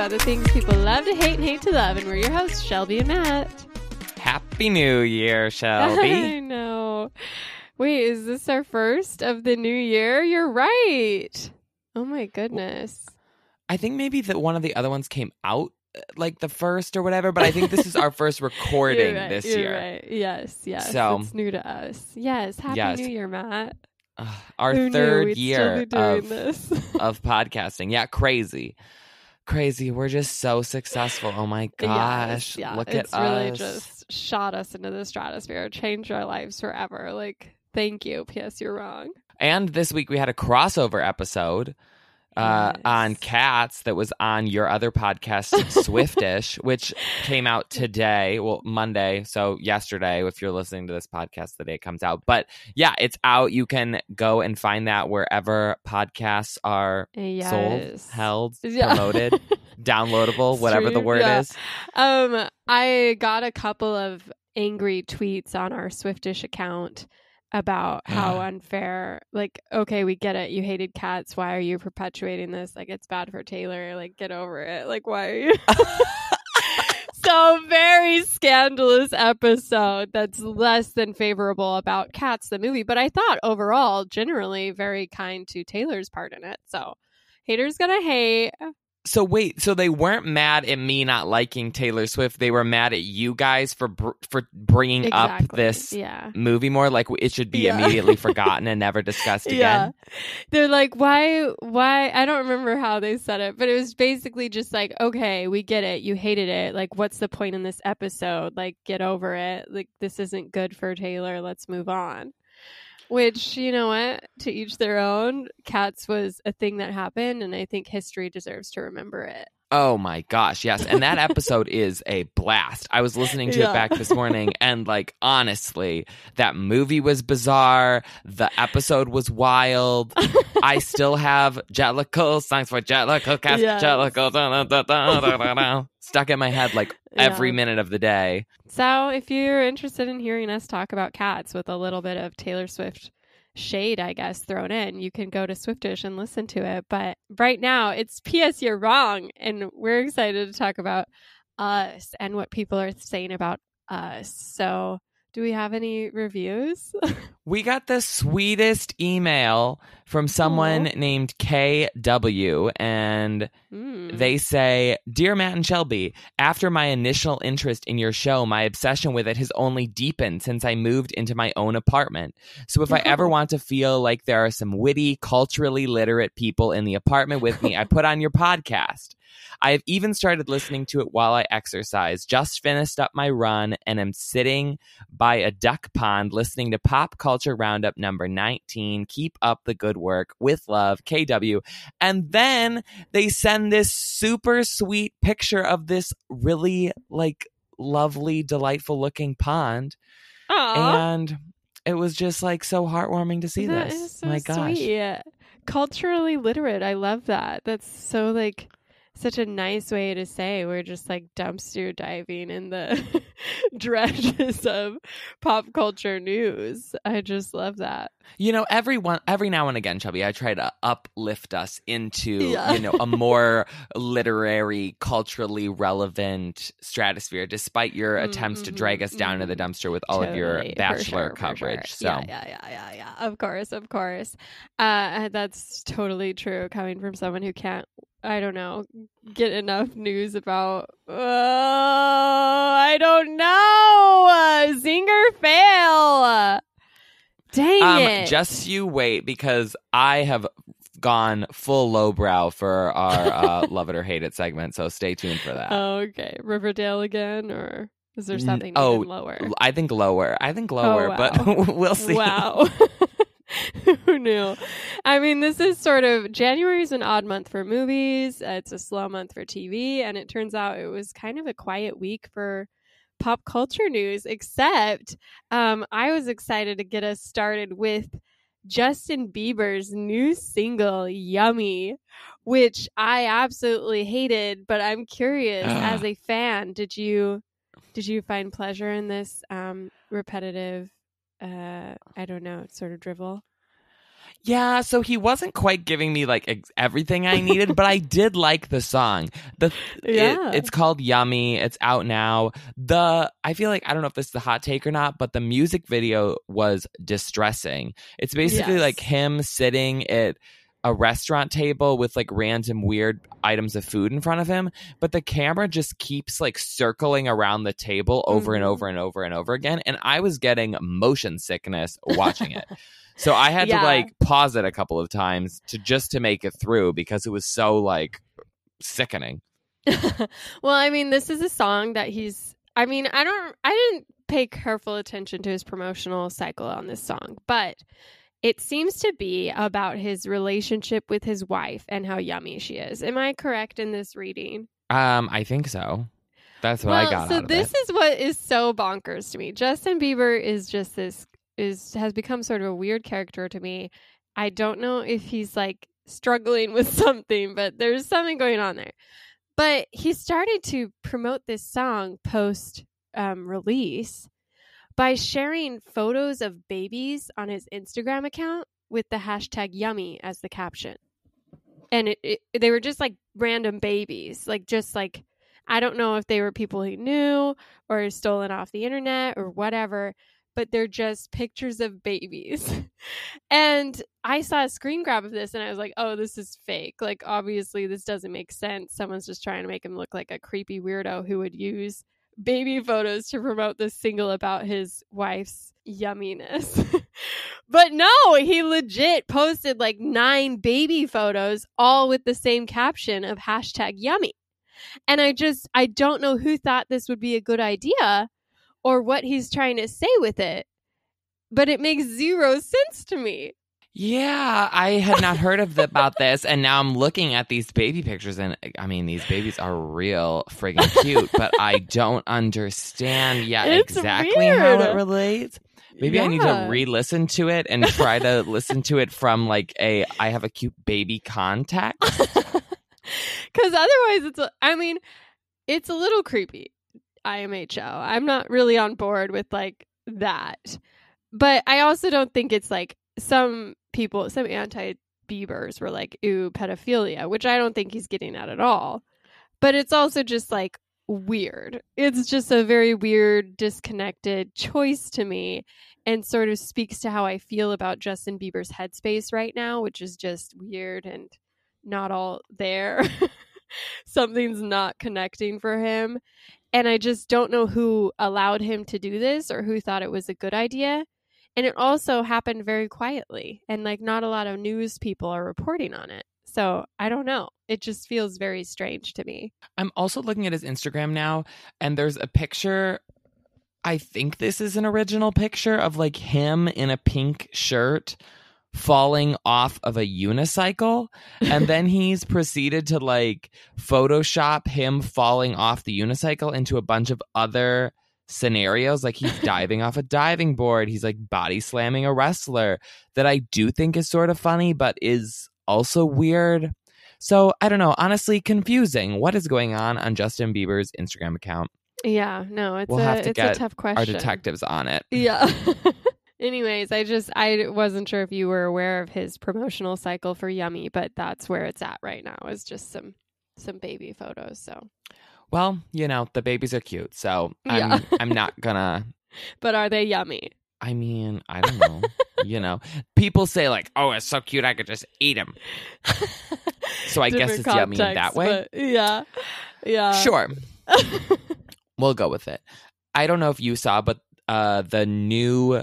about the things people love to hate and hate to love. And we're your hosts, Shelby and Matt. Happy New Year, Shelby. I know. Wait, is this our first of the new year? You're right. Oh my goodness. I think maybe that one of the other ones came out uh, like the first or whatever, but I think this is our first recording right, this year. Right. Yes, yes. So- it's new to us. Yes. Happy Yes. New Year, Matt. Our Who third year still be doing of, of podcasting. Yeah, crazy. Crazy. We're just so successful. Oh my gosh. Yes, yeah, Look it's at really us. just shot us into the stratosphere, changed our lives forever. Like, thank you. P.S. You're wrong. And this week we had a crossover episode uh, Yes. on cats that was on your other podcast, Swiftish, which came out today, well, Monday. So yesterday, if you're listening to this podcast, the day it comes out. But yeah, it's out. You can go and find that wherever podcasts are Yes. sold, held, Yeah. promoted, downloadable, whatever the word yeah. is. Um, I got a couple of angry tweets on our Swiftish account about how unfair. Like, okay, we get it. You hated cats. Why are you perpetuating this? Like, it's bad for Taylor. Like, get over it. Like, why are you? so very scandalous episode that's less than favorable about cats the movie but i thought overall generally very kind to taylor's part in it so haters gonna hate So wait, so they weren't mad at me not liking Taylor Swift. They were mad at you guys for br- for bringing up this yeah. movie more? Like it should be Yeah. immediately forgotten and never discussed yeah. again. they're like why why i don't remember how they said it but it was basically just like okay we get it. You hated it. Like what's the point in this episode? Like get over it. Like this isn't good for taylor. Let's move on which you know what? To each their own. Cats was a thing that happened and i think history deserves to remember it Oh my gosh, yes. And that episode is a blast. I was listening to Yeah. it back this morning and like honestly, that movie was bizarre. The episode was wild. I still have Jellicle songs for Jellicle cats Yes. Jellicle da, da, da, stuck in my head like every Yeah. minute of the day. so if you're interested in hearing us talk about cats with a little bit of taylor swift shade, I guess, thrown in, you can go to Swiftish and listen to it. But right now, it's P.S. You're wrong. And we're excited to talk about us and what people are saying about us. So, do we have any reviews? We got the sweetest email from someone Aw. named KW, and Mm. they say, Dear Matt and Shelby, after my initial interest in your show, my obsession with it has only deepened since I moved into my own apartment. So if I ever want to feel like there are some witty, culturally literate people in the apartment with me, I put on your podcast. I have even started listening to it while I exercise. Just finished up my run and am sitting by a duck pond listening to Pop Culture Roundup number 19. Keep up the good work. With love, KW. And then they send this super sweet picture of this really like lovely, delightful looking pond. Aw, And it was just like so heartwarming to see that this. is so My gosh. sweet. Culturally literate. I love that. That's so like such a nice way to say we're just like dumpster diving in the dredges of pop culture news. I just love that. You know, every one, every now and again, Chubby, I try to uplift us into Yeah. you know a more literary, culturally relevant stratosphere. Despite your Mm, attempts to drag us down to the mhm. dumpster with all of your bachelor sure, coverage. sure. So yeah, yeah, yeah, yeah, yeah. Of course, of course. Uh, that's totally true. Coming from someone who can't, I don't know, get enough news about. Oh, I don't know. Uh, zinger fail. Dang um, it! just you wait because I have gone full lowbrow for our uh, love it or hate it segment. So stay tuned for that. Oh, okay, Riverdale again, or is there N- something oh, even lower? I think lower. I think lower, wow. but we'll see. Wow. Who knew? I mean, this is sort of January is an odd month for movies. Uh, it's a slow month for TV, and it turns out it was kind of a quiet week for pop culture news. Except, um, I was excited to get us started with Justin Bieber's new single "Yummy," which I absolutely hated. But I'm curious, as a fan, did you did you find pleasure in this um, repetitive? Uh, I don't know, sort of drivel. Yeah, so he wasn't quite giving me like ex- everything I needed, but I did like the song. The Yeah. it, it's called Yummy. It's out now. The I feel like I don't know if this is a hot take or not, but the music video was distressing. It's basically Yes. like him sitting at a restaurant table with like random weird items of food in front of him, but the camera just keeps like circling around the table over and Mhm. over and over and over again, and I was getting motion sickness watching it. So I had Yeah. to like pause it a couple of times to just to make it through because it was so like sickening. well, I mean, this is a song that he's. I mean, I don't. I didn't pay careful attention to his promotional cycle on this song, but it seems to be about his relationship with his wife and how yummy she is. Am I correct in this reading? Um, I think so. That's what well, I got so out of this is what is so bonkers to me. Justin Bieber is just this is has become sort of a weird character to me. I don't know if he's like struggling with something, but there's something going on there. But he started to promote this song post um, release by sharing photos of babies on his Instagram account with the hashtag yummy as the caption. And it, it, they were just like random babies, like just like I don't know if they were people he knew or stolen off the internet or whatever, but they're just pictures of babies. and I saw a screen grab of this and I was like, oh, this is fake. Like, obviously, this doesn't make sense. Someone's just trying to make him look like a creepy weirdo who would use baby photos to promote this single about his wife's yumminess. but no, he legit posted like nine baby photos, all with the same caption of hashtag yummy. And I just, I don't know who thought this would be a good idea or what he's trying to say with it, but it makes zero sense to me. Yeah, I had not heard of the, about this, and now I'm looking at these baby pictures, and I mean, these babies are real friggin' cute, but I don't understand yet It's exactly how it relates. Maybe I need to re-listen to it and try to listen to it from like a I have a cute baby contact. Because otherwise, it's, a, I mean, it's a little creepy. IMHO. I'm not really on board with like that. But I also don't think it's like some people, some anti Biebers were like, ooh, pedophilia, which I don't think he's getting at at all. But it's also just like weird. It's just a very weird, disconnected choice to me and sort of speaks to how I feel about Justin Bieber's headspace right now, which is just weird and not all there. Something's not connecting for him. And I just don't know who allowed him to do this or who thought it was a good idea. And it also happened very quietly, and like not a lot of news people are reporting on it. So I don't know. It just feels very strange to me. I'm also looking at his Instagram now, and there's a picture. I think this is an original picture of like him in a pink shirt falling off of a unicycle. And then he's proceeded to like Photoshop him falling off the unicycle into a bunch of other scenarios. Like he's diving off a diving board, he's like body slamming a wrestler that I do think is sort of funny, but is also weird. So I don't know. Honestly, confusing. What is going on on Justin Bieber's Instagram account? Yeah, no, it's We'll a have to it's get a tough question. Our detectives on it. Yeah. Anyways, I just I wasn't sure if you were aware of his promotional cycle for Yummy, but that's where it's at right now. Is just some some baby photos. So, Well, you know, the babies are cute, so I'm Yeah. I'm not gonna but are they yummy? I mean, I don't know. you know, people say like, "Oh, it's so cute, I could just eat him." So I guess it's yummy in that way. yeah, yeah. Sure, we'll go with it. I don't know if you saw, but uh, the new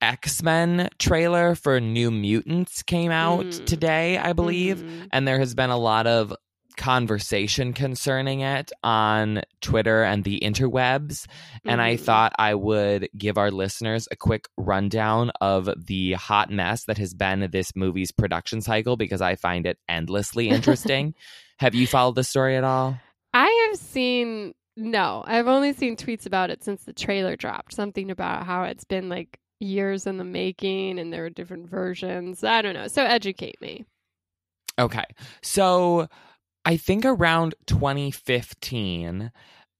X Men trailer for New Mutants came out Mm. today, I believe, Mhm. and there has been a lot of conversation concerning it on Twitter and the interwebs. And I Mhm. thought I would give our listeners a quick rundown of the hot mess that has been this movie's production cycle because I find it endlessly interesting. Have you followed the story at all? I have seen no, I've only seen tweets about it since the trailer dropped. Something about how it's been like years in the making and there are different versions. I don't know. So educate me. Okay. So I think around 2015,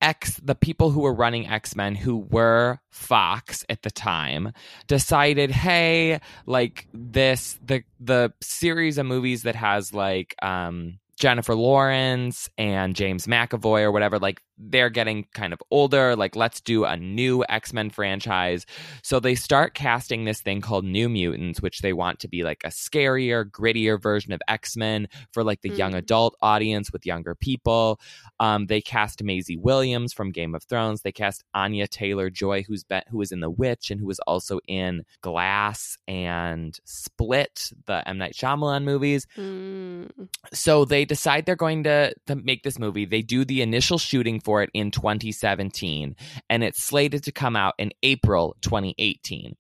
X the people who were running X-Men who were Fox at the time decided, "Hey, like this the the series of movies that has like um Jennifer Lawrence and James McAvoy or whatever, like they're getting kind of older. Like, let's do a new X Men franchise. So they start casting this thing called New Mutants, which they want to be like a scarier, grittier version of X Men for like the mm. young adult audience with younger people. Um, they cast Maisie Williams from Game of Thrones. They cast Anya Taylor Joy, who's been who was in The Witch and who was also in Glass and Split, the M Night Shyamalan movies. Mm. So they decide they're going to to make this movie. They do the initial shooting for it in 2017, and it's slated to come out in April 2018.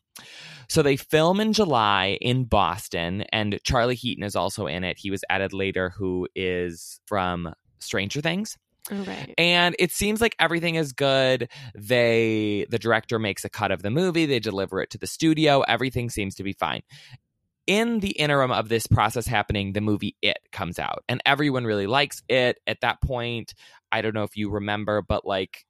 So they film in July in Boston, and Charlie Heaton is also in it. He was added later, who is from Stranger Things. Right. And it seems like everything is good. They the director makes a cut of the movie, they deliver it to the studio, everything seems to be fine in the interim of this process happening, the movie It comes out, and everyone really likes it. At that point, I don't know if you remember, but like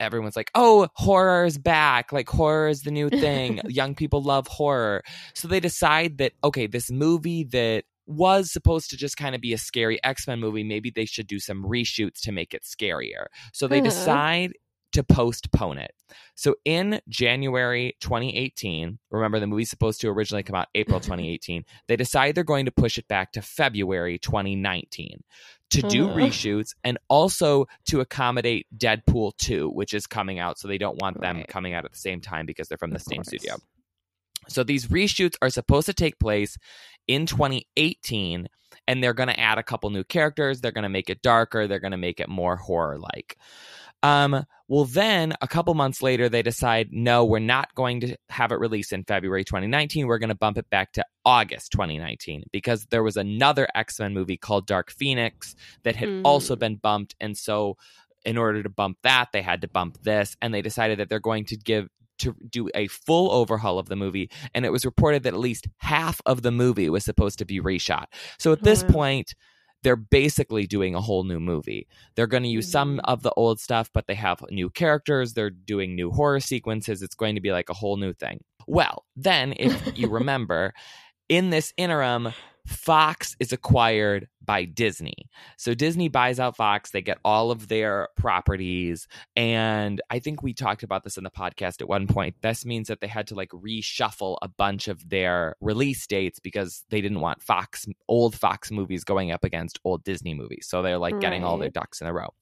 everyone's like, oh, horror is back. Like, horror is the new thing. Young people love horror. So they decide that, okay, this movie that was supposed to just kind of be a scary X Men movie, maybe they should do some reshoots to make it scarier. So they uh-huh. decide to postpone it. So in January 2018, remember the movie's supposed to originally come out April 2018, they decide they're going to push it back to February 2019 to do uh-huh. reshoots and also to accommodate Deadpool 2, which is coming out. So they don't want them right. coming out at the same time because they're from the of same course. studio. So these reshoots are supposed to take place in 2018 and they're going to add a couple new characters. They're going to make it darker. They're going to make it more horror like. Um, well, then a couple months later, they decide, no, we're not going to have it released in February 2019. We're going to bump it back to August 2019 because there was another X Men movie called Dark Phoenix that had mm. also been bumped. And so, in order to bump that, they had to bump this. And they decided that they're going to give to do a full overhaul of the movie and it was reported that at least half of the movie was supposed to be reshot so at this point they're basically doing a whole new movie. They're going to use mm-hmm. some of the old stuff, but they have new characters. They're doing new horror sequences. It's going to be like a whole new thing. Well, then, if you remember, in this interim, Fox is acquired by Disney. So Disney buys out Fox, they get all of their properties. And I think we talked about this in the podcast at one point. This means that they had to like reshuffle a bunch of their release dates because they didn't want Fox, old Fox movies going up against old Disney movies. So they're like getting all their ducks in a row.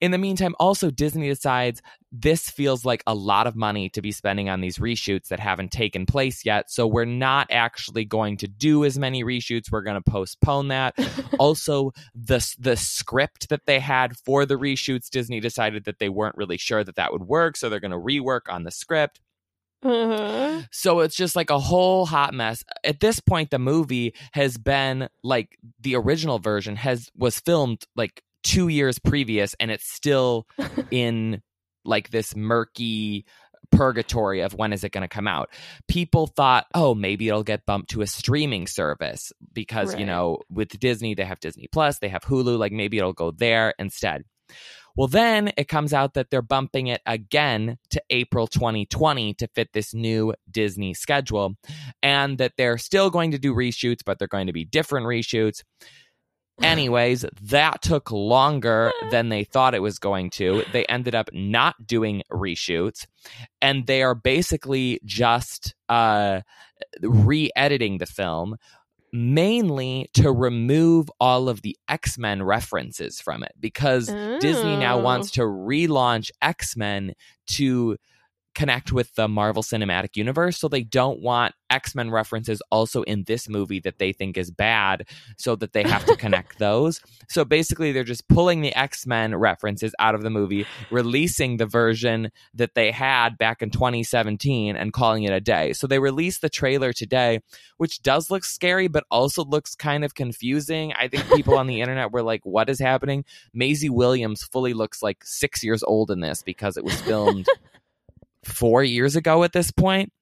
In the meantime, also Disney decides this feels like a lot of money to be spending on these reshoots that haven't taken place yet. So we're not actually going to do as many reshoots. We're going to postpone that. also, the the script that they had for the reshoots, Disney decided that they weren't really sure that that would work, so they're going to rework on the script. Uh-huh. So it's just like a whole hot mess. At this point, the movie has been like the original version has was filmed like two years previous and it's still in like this murky purgatory of when is it going to come out. People thought, oh, maybe it'll get bumped to a streaming service because, right. you know, with Disney, they have Disney Plus, they have Hulu, like maybe it'll go there instead. Well, then it comes out that they're bumping it again to April 2020 to fit this new Disney schedule, and that they're still going to do reshoots, but they're going to be different reshoots. Anyways, that took longer than they thought it was going to. They ended up not doing reshoots, and they are basically just uh, re editing the film mainly to remove all of the X Men references from it because oh. Disney now wants oh. to relaunch X Men to connect with the Marvel Cinematic Universe. So they don't want X Men references also in this movie that they think is bad, so that they have to connect those. So basically, they're just pulling the X Men references out of the movie, releasing the version that they had back in 2017 and calling it a day. So they released the trailer today, which does look scary, but also looks kind of confusing. I think people on the internet were like, what is happening? Maisie Williams fully looks like six years old in this because it was filmed four years ago at this point.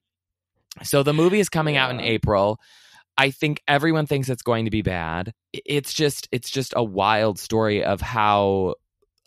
So the movie is coming yeah. out in April. I think everyone thinks it's going to be bad. It's just it's just a wild story of how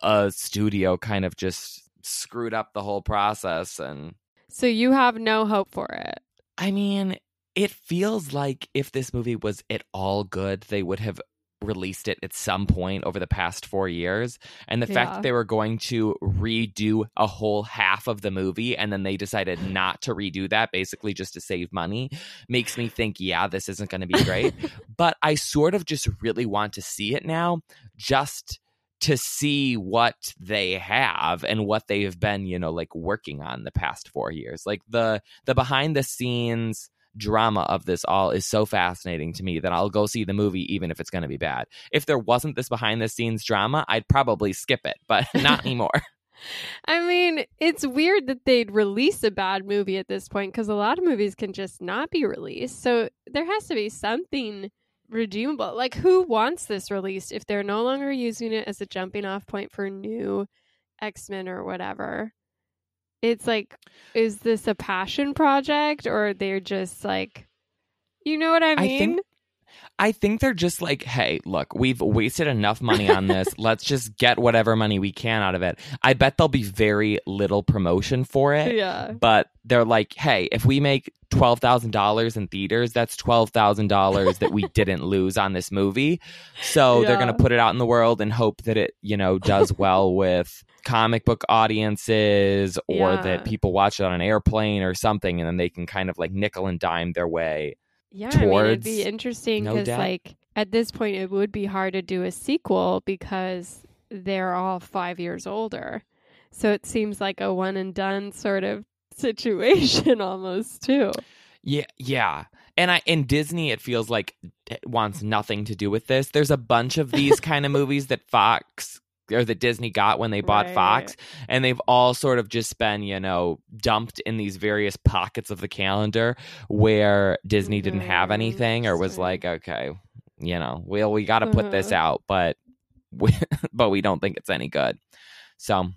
a studio kind of just screwed up the whole process and So you have no hope for it. I mean, it feels like if this movie was at all good, they would have released it at some point over the past four years. And the fact that they were going to redo a whole half of the movie and then they decided not to redo that, basically just to save money, makes me think, yeah, this isn't going to be great. but I sort of just really want to see it now just to see what they have and what they've been, you know, like working on the past 4 years. Like the the behind the scenes drama of this all is so fascinating to me that I'll go see the movie even if it's going to be bad. If there wasn't this behind the scenes drama, I'd probably skip it, but not anymore. I mean, it's weird that they'd release a bad movie at this point because a lot of movies can just not be released. So there has to be something redeemable. Like, who wants this released if they're no longer using it as a jumping off point for new X Men or whatever? It's like, is this a passion project or they're just like, you know what I I mean? think I think they're just like, hey, look, we've wasted enough money on this. Let's just get whatever money we can out of it. I bet there'll be very little promotion for it. yeah. But they're like, hey, if we make twelve thousand dollars in theaters, that's twelve thousand dollars that we didn't lose on this movie. So they're gonna put it out in the world and hope that it, you know, does well with comic book audiences or Yeah. that people watch it on an airplane or something, and then they can kind of like nickel and dime their way. Yeah, I mean, it'd be interesting because, doubt. like, at this point, it would be hard to do a sequel because they're all five years older. So it seems like a one and done sort of situation almost, too. Yeah, yeah. And I in Disney it feels like it wants nothing to do with this. There's a bunch of these kind of movies that Fox or that Disney got when they bought Right. Fox and they've all sort of just been, you know, dumped in these various pockets of the calendar where Disney didn't have Mhm, anything or was like, okay, you know, well we got to put this Uh-huh. out, but we, but we don't think it's any good. So,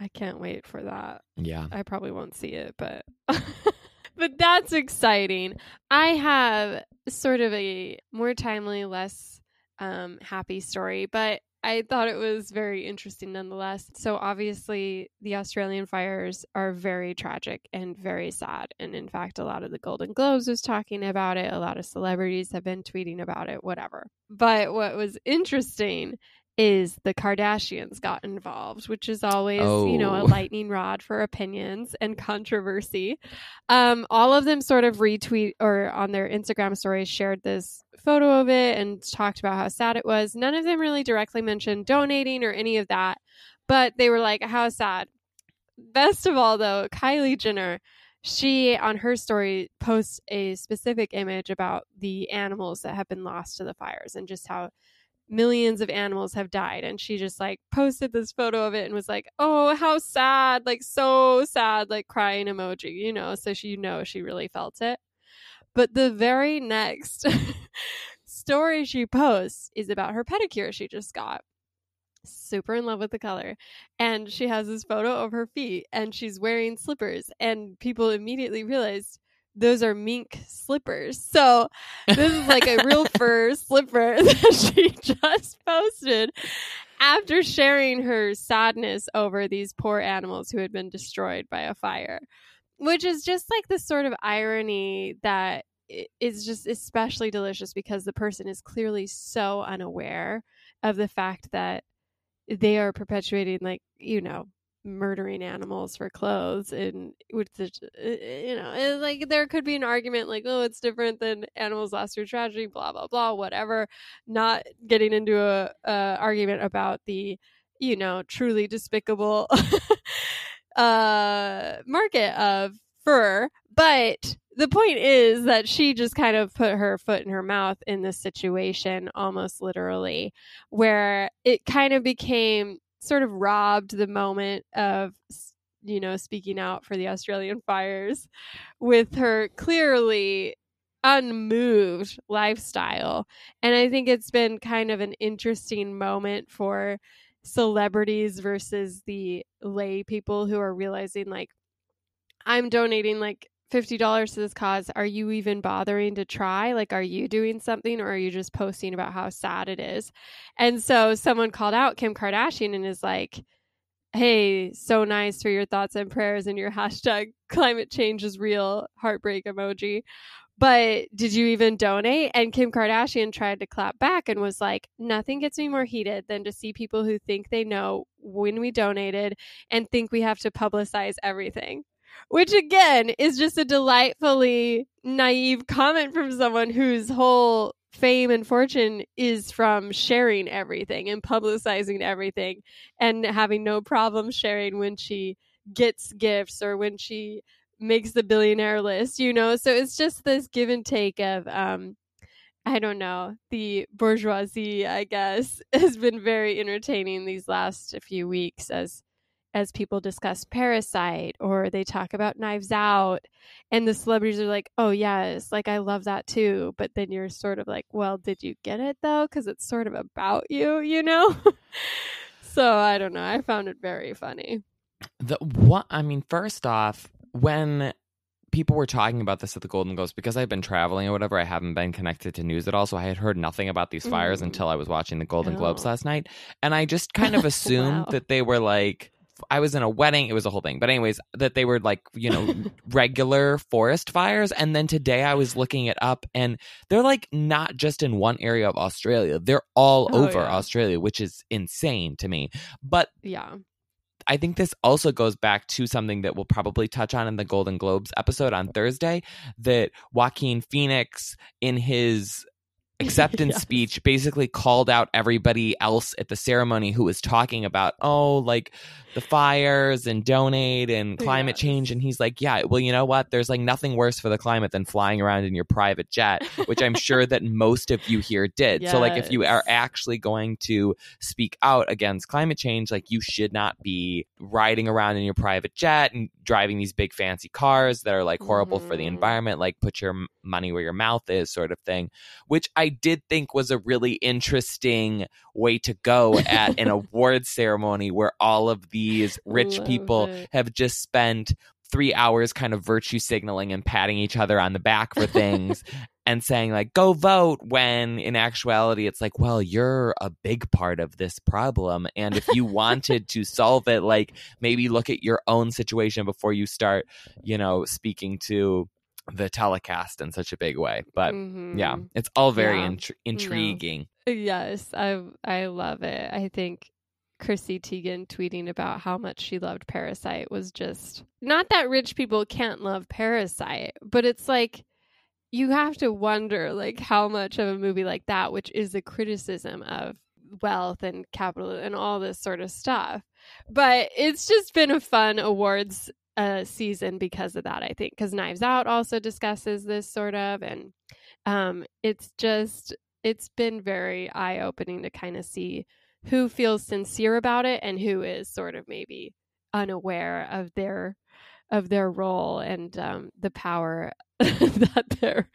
I can't wait for that. yeah. I probably won't see it, but but that's exciting. I have sort of a more timely, less um, happy story, but I thought it was very interesting nonetheless. So obviously, the Australian fires are very tragic and very sad, and in fact, a lot of the Golden Globes was talking about it. A lot of celebrities have been tweeting about it. Whatever. But what was interesting is the Kardashians got involved, which is always, you know, a Oh. lightning rod for opinions and controversy. Um, all of them sort of retweet or on their Instagram stories shared this photo of it and talked about how sad it was. None of them really directly mentioned donating or any of that, but they were like, how sad. Best of all, though, Kylie Jenner, she on her story posts a specific image about the animals that have been lost to the fires and just how millions of animals have died. And she just like posted this photo of it and was like oh how sad like so sad like crying emoji you know so she you know she really felt it. But the very next story she posts is about her pedicure she just got. Super in love with the color. And she has this photo of her feet and she's wearing slippers. And people immediately realized those are mink slippers. So this is like a real fur slipper that she just posted after sharing her sadness over these poor animals who had been destroyed by a fire which is just like the sort of irony that i- just especially delicious because the person is clearly so unaware of the fact that they are perpetuating like you know murdering animals for clothes and which uh, you know like there could be an argument like oh it's different than animals lost through tragedy blah blah blah whatever. Not getting into a, a argument about the you know truly despicable uh market of fur but the point is that she just kind of put her foot in her mouth in this situation almost literally where it kind of became sort of robbed the moment of you know speaking out for the Australian fires with her clearly unmoved lifestyle. And i think it's been kind of an interesting moment for celebrities versus the lay people who are realizing like i'm donating like $50 to this cause are you even bothering to try like are you doing something or are you just posting about how sad it is and so someone called out kim kardashian and is like hey, so nice for your thoughts and prayers and your hashtag climate change is real heartbreak emoji. But did you even donate? And Kim Kardashian tried to clap back and was like, nothing gets me more heated than to see people who think they know when we donated and think we have to publicize everything. Which again is just a delightfully naive comment from someone whose whole fame and fortune is from sharing everything and publicizing everything and having no problem sharing when she gets gifts or when she makes the billionaire list, you know? So it's just this give and take of, um, I don't know, the bourgeoisie, I guess, has been very entertaining these last few weeks as as people discuss Parasite or they talk about Knives Out and the celebrities are like, "Oh yes, like I love that too." But then you're sort of like, "Well, did you get it though cuz it's sort of about you, you know?" so, I don't know. I found it very funny. The what I mean, first off, when people were talking about this at the Golden Globes because I've been traveling or whatever. I haven't been connected to news at all, so I had heard nothing about these fires Mm. until I was watching the Golden Oh. Globes last night, and I just kind of assumed Wow. that they were like. I was in a wedding. It was a whole thing. But, anyways, that they were like, you know, regular forest fires. And then today I was looking it up, and they're like not just in one area of Australia, they're all Oh, over yeah. Australia, which is insane to me. But Yeah. I think this also goes back to something that we'll probably touch on in the Golden Globes episode on Thursday that Joaquin Phoenix in his acceptance Yes. speech basically called out everybody else at the ceremony who was talking about oh like the fires and donate and climate Yes. change and he's like yeah well you know what there's like nothing worse for the climate than flying around in your private jet which i'm sure that most of you here did so like if you are actually going to speak out against climate change like you should not be riding around in your private jet and driving these big fancy cars that are like horrible for the Mhm. environment like put your money where your mouth is sort of thing which i did think was a really interesting way to go at an award ceremony where all of these rich Love people it. have just spent three hours kind of virtue signaling and patting each other on the back for things and saying like go vote when in actuality it's like well you're a big part of this problem and if you wanted to solve it like maybe look at your own situation before you start you know speaking to the telecast in such a big way but yeah Mhm. it's all very Yeah. intri- intriguing Yes, I I love it. I think Chrissy Teigen tweeting about how much she loved Parasite was just not that rich people can't love Parasite, but it's like you have to wonder like how much of a movie like that, which is a criticism of wealth and capital and all this sort of stuff. But it's just been a fun awards uh, season because of that, I think, because Knives Out also discusses this sort of, and um, it's just it's been very eye opening to kind of see who feels sincere about it and who is sort of maybe unaware of their of their role and um, the power that their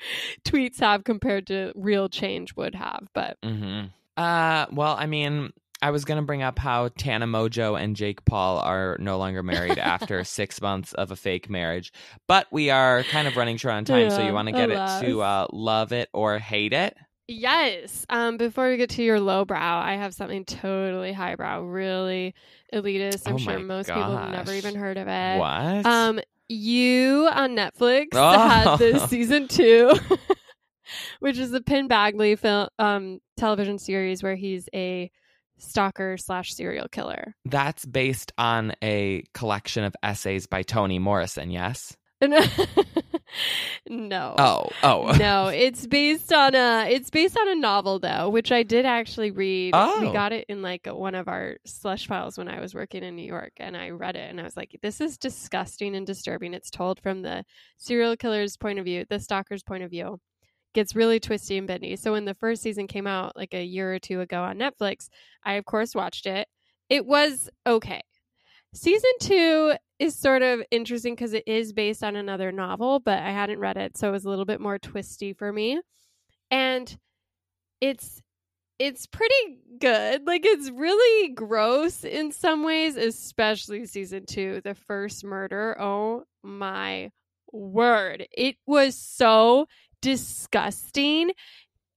tweets have compared to real change would have. But hmm Uh, well, I mean, I was gonna bring up how Tana Mongeau and Jake Paul are no longer married after six months of a fake marriage, but we are kind of running short on time. so you want to get it to uh, love it or hate it? yes, um, before we get to your lowbrow, I have something totally highbrow, really elitist. I'm Oh sure most people have never even heard of it. What? Um, you on Netflix Oh. had this season two, which is the Penn Badgley film um television series where he's a stalker slash serial killer. That's based on a collection of essays by Toni Morrison. Yes. no. Oh. Oh. no, it's based on a it's based on a novel though, which I did actually read. Oh. We got it in like one of our slush files when I was working in New York and I read it and I was like, this is disgusting and disturbing. It's told from the serial killer's point of view, the stalker's point of view. Gets really twisty and bendy. So when the first season came out like a year or two ago on Netflix, I of course watched it. It was okay. Season two is sort of interesting because it is based on another novel, but I hadn't read it, so it was a little bit more twisty for me. And it's it's pretty good. Like it's really gross in some ways, especially season two. The first murder. Oh my word. It was so disgusting.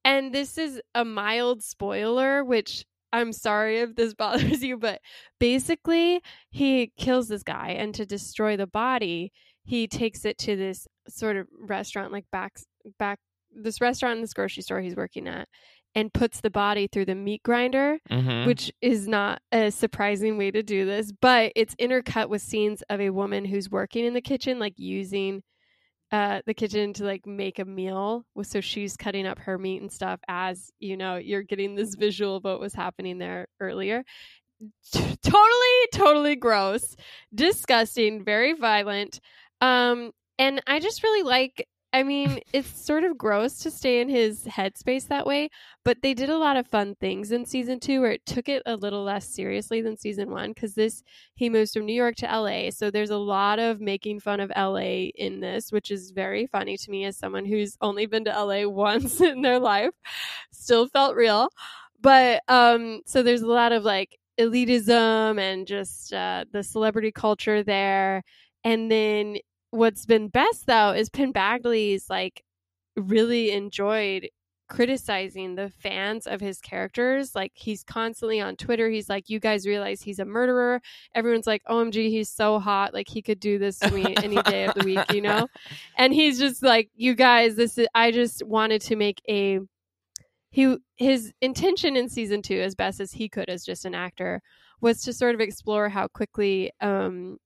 And this is a mild spoiler, which I'm sorry if this bothers you, but basically, he kills this guy, and to destroy the body, he takes it to this sort of restaurant, like back back this restaurant in this grocery store he's working at, and puts the body through the meat grinder, Mhm. which is not a surprising way to do this, but it's intercut with scenes of a woman who's working in the kitchen, like using uh, the kitchen to like make a meal. So she's cutting up her meat and stuff as you know you're getting this visual of what was happening there earlier. T- totally, totally gross, disgusting, very violent. Um, and I just really like. I mean, it's sort of gross to stay in his headspace that way, but they did a lot of fun things in season two where it took it a little less seriously than season one because this he moves from New York to LA. So there's a lot of making fun of LA in this, which is very funny to me as someone who's only been to LA once in their life. Still felt real. But um so there's a lot of like elitism and just uh the celebrity culture there. And then what's been best though is Penn Badgley's like really enjoyed criticizing the fans of his characters. Like he's constantly on Twitter. He's like, "You guys realize he's a murderer." Everyone's like, "OMG, he's so hot! Like he could do this to me any day of the week," you know. And he's just like, "You guys, this is." I just wanted to make a. He his intention in season two, as best as he could as just an actor, was to sort of explore how quickly um,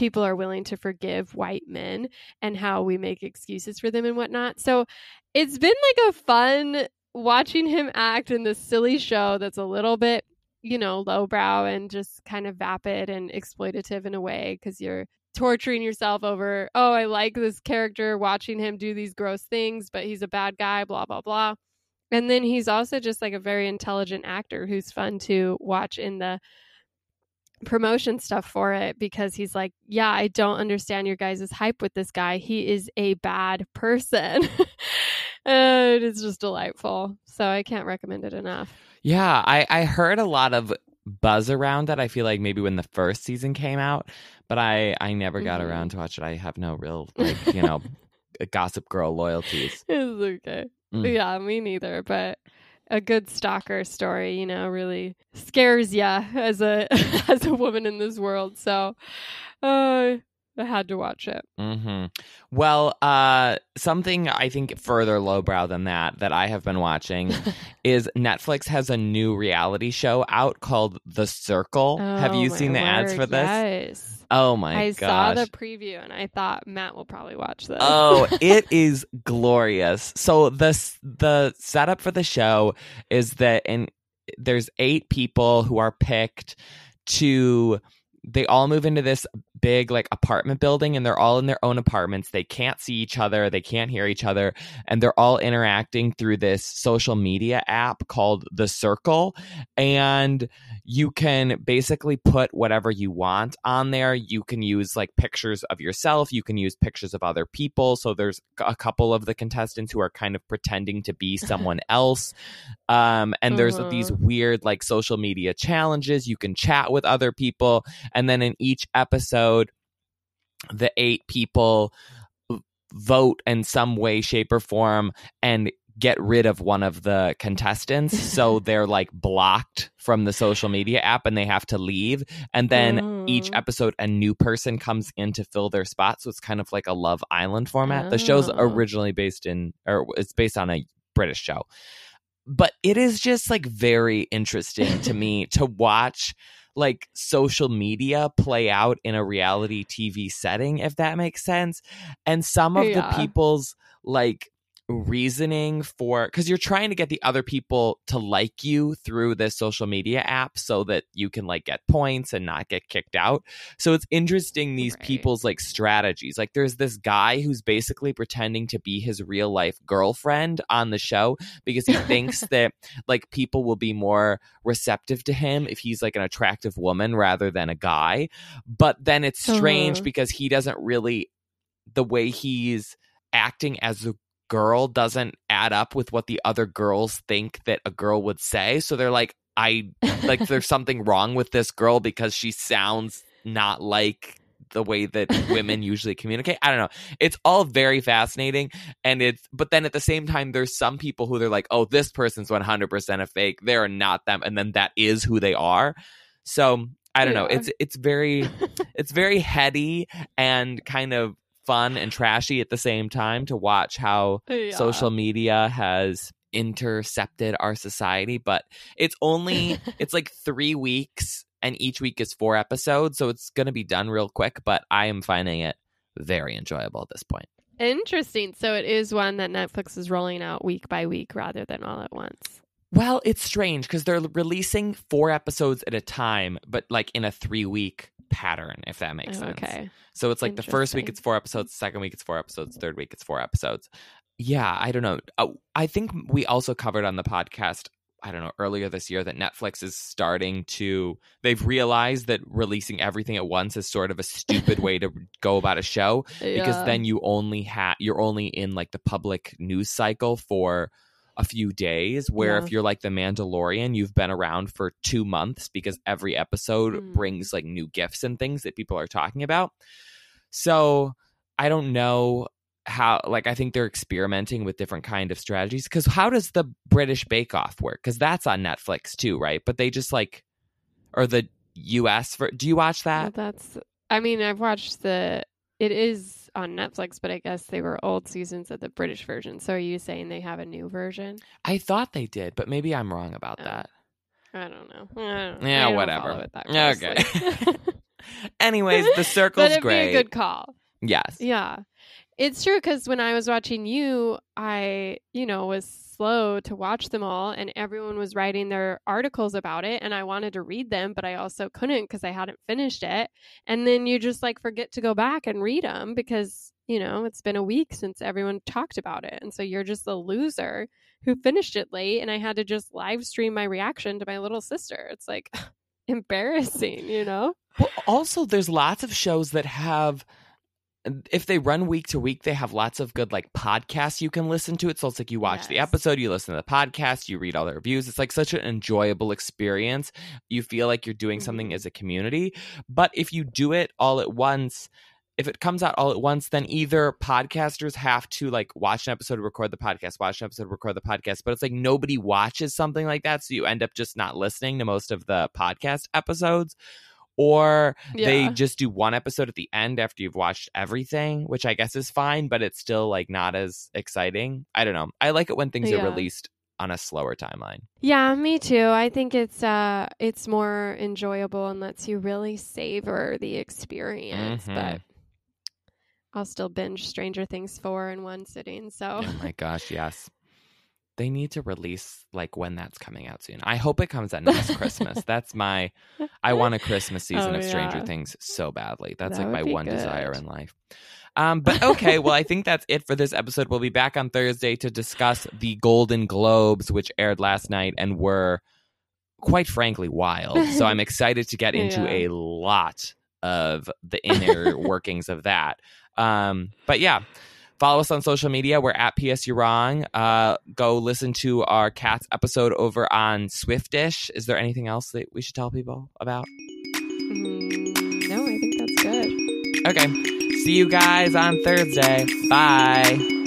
people are willing to forgive white men and how we make excuses for them and whatnot. So it's been like a fun watching him act in this silly show that's a little bit, you know, lowbrow and just kind of vapid and exploitative in a way because you're torturing yourself over, oh, I like this character, watching him do these gross things, but he's a bad guy, blah, blah, blah. And then he's also just like a very intelligent actor who's fun to watch in the promotion stuff for it because he's like, yeah, I don't understand your guys' hype with this guy. He is a bad person. and it's just delightful. So I can't recommend it enough. Yeah, I, I heard a lot of buzz around it. I feel like maybe when the first season came out, but I, I never got Mhm. around to watch it. I have no real, like, you know, Gossip Girl loyalties. It's okay. Mm. Yeah, me neither. But a good stalker story, you know, really scares ya as a as a woman in this world. So uh, I had to watch it. hmm Well, uh, something I think further lowbrow than that that I have been watching is Netflix has a new reality show out called The Circle. have Oh, you seen the ads for this? Yes. Oh my I gosh. saw the preview and I thought Matt will probably watch this. Oh, it is glorious. So the the setup for the show is that in there's eight people who are picked to they all move into this big like apartment building and they're all in their own apartments. They can't see each other, they can't hear each other, and they're all interacting through this social media app called The Circle. And you can basically put whatever you want on there. You can use like pictures of yourself, you can use pictures of other people. So there's a couple of the contestants who are kind of pretending to be someone else. Um, and there's Uh-huh. these weird like social media challenges. You can chat with other people. And then in each episode, the eight people vote in some way, shape, or form and get rid of one of the contestants. so they're like blocked from the social media app and they have to leave. And then each Oh. episode, a new person comes in to fill their spot. So it's kind of like a Love Island format. The show's Oh. originally based in, or it's based on a British show. But it is just like very interesting to me to watch like social media play out in a reality TV setting, if that makes sense. And some of Yeah. the people's like reasoning for because you're trying to get the other people to like you through this social media app so that you can like get points and not get kicked out. So it's interesting these Right. people's like strategies. Like there's this guy who's basically pretending to be his real life girlfriend on the show because he thinks that like people will be more receptive to him if he's like an attractive woman rather than a guy. But then it's strange Uh-huh. because he doesn't really the way he's acting as a girl doesn't add up with what the other girls think that a girl would say. So they're like, I like there's something wrong with this girl because she sounds not like the way that women usually communicate. I don't know. It's all very fascinating and it's but then at the same time there's some people who they're like, "Oh, this person's 100% a fake. They're not them." And then that is who they are. So, I don't know. It's it's very it's very heady and kind of fun and trashy at the same time to watch how Yeah. social media has intercepted our society but it's only it's like three weeks and each week is four episodes so it's gonna be done real quick but i am finding it very enjoyable at this point Interesting. So it is one that Netflix is rolling out week by week rather than all at once. well it's strange because they're releasing four episodes at a time but like in a three week pattern if that makes Oh, sense okay. So it's like the first week it's four episodes, second week it's four episodes, third week it's four episodes. Yeah, I don't know. Oh, I think we also covered on the podcast, I don't know, earlier this year that Netflix is starting to, they've realized that releasing everything at once is sort of a stupid way to go about a show because then you only have, you're only in like the public news cycle for a few days where Yeah. if you're like the Mandalorian you've been around for 2 months because every episode Mm. brings like new gifts and things that people are talking about so I don't know how like I think they're experimenting with different kind of strategies cuz how does the British Bake Off work cuz that's on Netflix too right but they just like or the US for do you watch Well, that that's. I mean, I've watched the. It is on Netflix, but I guess they were old seasons of the British version. So are you saying they have a new version? I thought they did but maybe I'm wrong about Oh. that I don't know. I don't, Yeah, I whatever. Okay. anyways the but circle's it'd great be a good call. yes Yeah. It's true because when I was watching you, I, you know, was slow to watch them all and everyone was writing their articles about it and I wanted to read them, but I also couldn't because I hadn't finished it. And then you just like forget to go back and read them because, you know, it's been a week since everyone talked about it. And so you're just the loser who finished it late and I had to just live stream my reaction to my little sister. It's like embarrassing, you know? Well, also, there's lots of shows that have, if they run week to week, they have lots of good like podcasts you can listen to. It so it's like you watch the episode, you listen to the podcast, you read all the reviews. It's like such an enjoyable experience. You feel like you're doing something Mhm. as a community. But if you do it all at once, if it comes out all at once, then either podcasters have to like watch an episode, record the podcast, watch an episode, record the podcast. But it's like nobody watches something like that. So you end up just not listening to most of the podcast episodes. Or they just do one episode at the end after you've watched everything, which I guess is fine, but it's still like not as exciting. I don't know. I like it when things are released on a slower timeline. Yeah, me too. I think it's uh it's more enjoyable and lets you really savor the experience. Mhm. But I'll still binge Stranger Things 4 in one sitting. So Oh my gosh, yes. They need to release like when that's coming out soon. I hope it comes out next Christmas. That's my I want a Christmas season Oh, of Stranger yeah. Things so badly. That's That like my one desire in life. Um, but okay, well, I think that's it for this episode. We'll be back on Thursday to discuss the Golden Globes, which aired last night and were quite frankly wild. So I'm excited to get into Yeah. a lot of the inner workings of that. Um, but yeah, follow us on social media. We're at PS You Wrong. Uh, go listen to our Cats episode over on Swiftish. Is there anything else that we should tell people about? Mm, no, I think that's good. Okay. See you guys on Thursday. Bye.